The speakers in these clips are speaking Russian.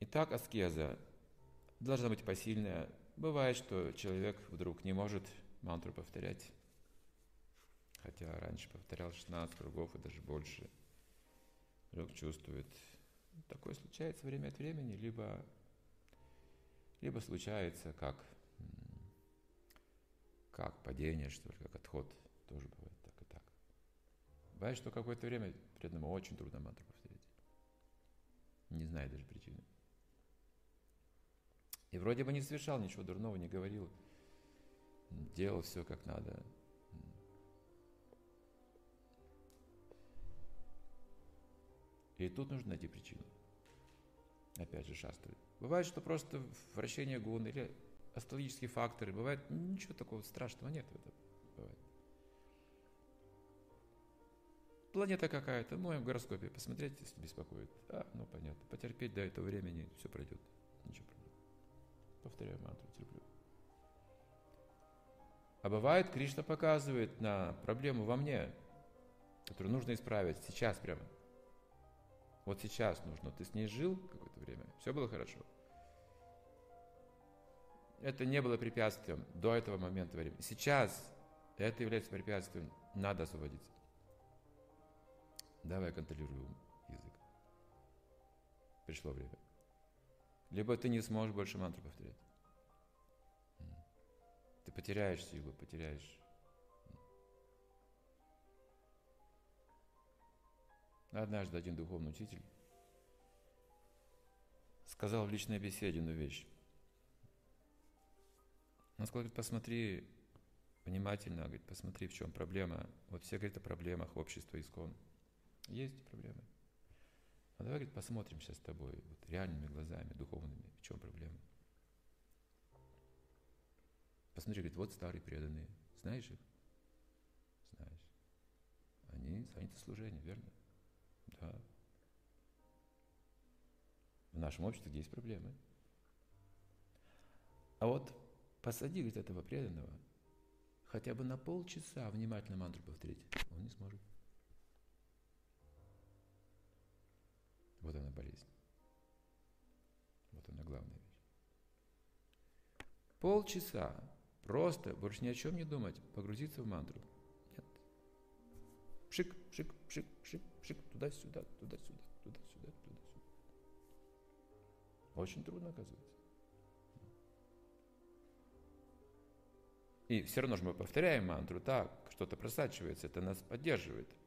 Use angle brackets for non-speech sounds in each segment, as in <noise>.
Итак, аскеза должна быть посильная. Бывает, что человек вдруг не может мантру повторять, хотя раньше повторял 16 кругов и даже больше. Вдруг чувствует. Такое случается время от времени, либо, либо случается как, как падение, что ли, как отход. Тоже бывает так и так. Бывает, что какое-то время преданному очень трудно мантру повторить. Не знаю даже причины. И вроде бы не совершал ничего дурного, не говорил, делал все как надо. И тут нужно найти причину. Опять же, шастры. Бывает, что просто вращение гун или астрологические факторы. Бывает, ничего такого страшного нет в этом. Бывает. Планета какая-то, в моем гороскопе, посмотреть, если беспокоит. А, ну понятно, потерпеть до этого времени, все пройдет. Ничего проблем. Повторяю мантру, терплю. А бывает, Кришна показывает на проблему во мне, которую нужно исправить сейчас прямо. Вот сейчас нужно. Ты с ней жил какое-то время, все было хорошо. Это не было препятствием до этого момента времени. Сейчас это является препятствием, надо освободиться. Давай контролируем язык. Пришло время. Либо ты не сможешь больше мантру повторять. Ты потеряешь силу, потеряешь. Однажды один духовный учитель сказал в личной беседе одну вещь. Он сказал, говорит, посмотри внимательно, говорит, посмотри, в чем проблема. Вот все говорят о проблемах общества искон. Есть проблемы. А давай, говорит, посмотрим сейчас с тобой вот, реальными глазами, духовными, в чем проблема. Посмотри, говорит, вот старые преданные. Знаешь их? Знаешь. Они заняты служением, верно? Да. В нашем обществе есть проблемы. А вот посади, говорит, этого преданного хотя бы на полчаса внимательно мантру повторить, он не сможет. Вот она болезнь. Вот она главная вещь. Полчаса просто, больше ни о чем не думать, погрузиться в мантру. Нет. Пшик, пшик, пшик, пшик, пшик, туда-сюда, туда-сюда, туда-сюда, туда-сюда. Очень трудно, оказывается. И все равно же мы повторяем мантру, так, что-то просачивается, это нас поддерживает –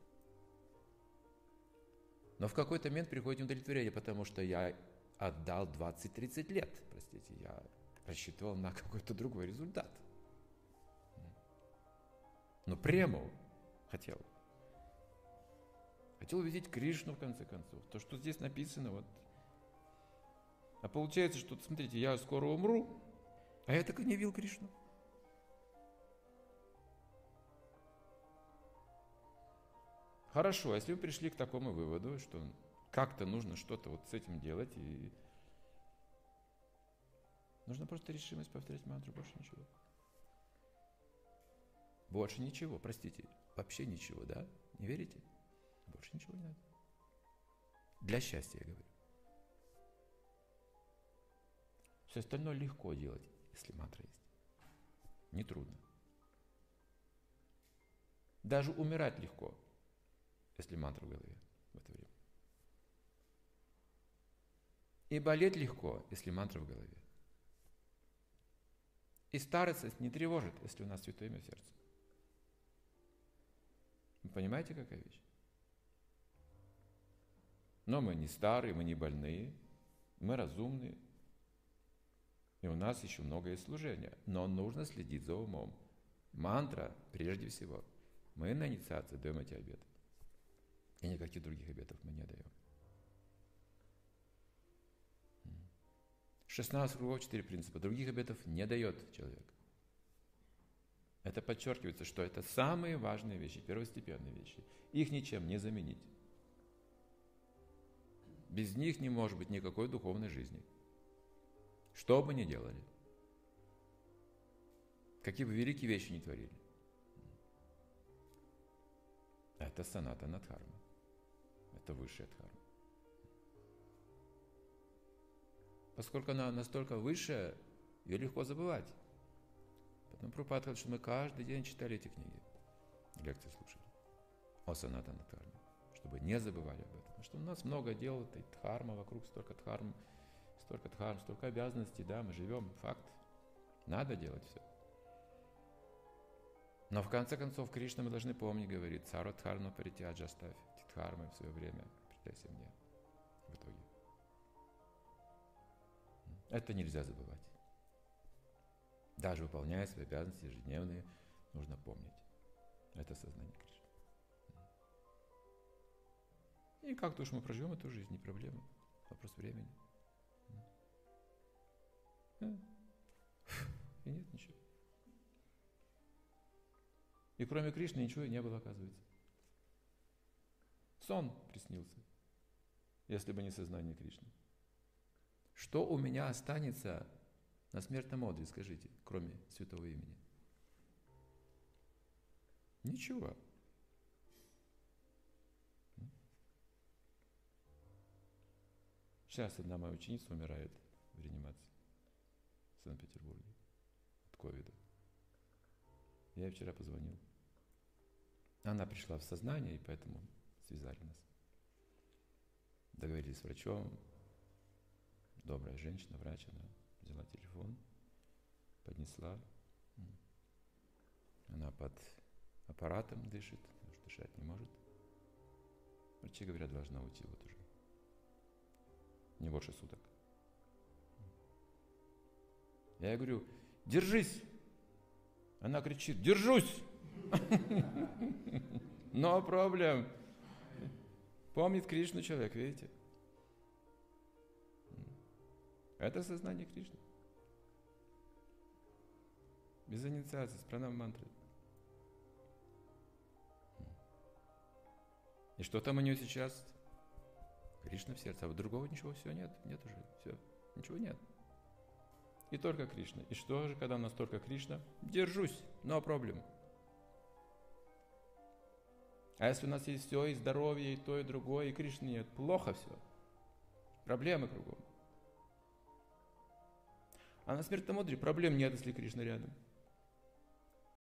но в какой-то момент приходит удовлетворение, потому что я отдал 20-30 лет, простите, я рассчитывал на какой-то другой результат. Но прему хотел. Хотел увидеть Кришну, в конце концов. То, что здесь написано, вот. А получается, что, смотрите, я скоро умру, а я так и не видел Кришну. Хорошо, а если вы пришли к такому выводу, что как-то нужно что-то вот с этим делать, и нужно просто решимость повторять мантру, больше ничего. Больше ничего, простите, вообще ничего, да? Не верите? Больше ничего не надо. Для счастья, я говорю. Все остальное легко делать, если мантра есть. Не трудно. Даже умирать легко если мантра в голове в это время. И болеть легко, если мантра в голове. И старость не тревожит, если у нас святое имя в сердце. Вы понимаете, какая вещь? Но мы не старые, мы не больные, мы разумные. И у нас еще многое служения. Но нужно следить за умом. Мантра прежде всего. Мы на инициации даем эти обеты. И никаких других обетов мы не даем. 16 кругов, 4 принципа. Других обетов не дает человек. Это подчеркивается, что это самые важные вещи, первостепенные вещи. Их ничем не заменить. Без них не может быть никакой духовной жизни. Что бы ни делали. Какие бы великие вещи ни творили. Это саната Надхарма. Это высшая дхарма. поскольку она настолько высшая, ее легко забывать. Потом Прупад говорит, что мы каждый день читали эти книги, лекции слушали о Санатана Дхарме, чтобы не забывали об этом. Потому что у нас много дел, этой дхарма, вокруг столько дхарм, столько дхарм, столько обязанностей, да, мы живем, факт. Надо делать все. Но в конце концов Кришна мы должны помнить, говорит, цару дхарну паритяджа оставь, дхармы в свое время, предайся мне в итоге. Это нельзя забывать. Даже выполняя свои обязанности ежедневные, нужно помнить. Это сознание Кришны. И как-то уж мы проживем эту жизнь, не проблема. Вопрос времени. И нет ничего. И кроме Кришны ничего и не было, оказывается. Сон приснился, если бы не сознание Кришны. Что у меня останется на смертном одре, скажите, кроме святого имени? Ничего. Сейчас одна моя ученица умирает в реанимации в Санкт-Петербурге от ковида. Я ей вчера позвонил. Она пришла в сознание, и поэтому связали нас. Договорились с врачом. Добрая женщина, врач, она взяла телефон, поднесла. Она под аппаратом дышит, потому что дышать не может. Врачи говорят, должна уйти вот уже. Не больше суток. Я говорю, держись. Она кричит, держусь. <laughs> Но проблем. Помнит Кришну человек, видите? Это сознание Кришны. Без инициации, с пранам мантры. И что там у нее сейчас? Кришна в сердце, а вот другого ничего все нет, нет уже, все, ничего нет. И только Кришна. И что же, когда у нас только Кришна? Держусь, но проблем. А если у нас есть все, и здоровье, и то, и другое, и Кришны нет, плохо все. Проблемы кругом. А на смертном одре проблем нет, если Кришна рядом.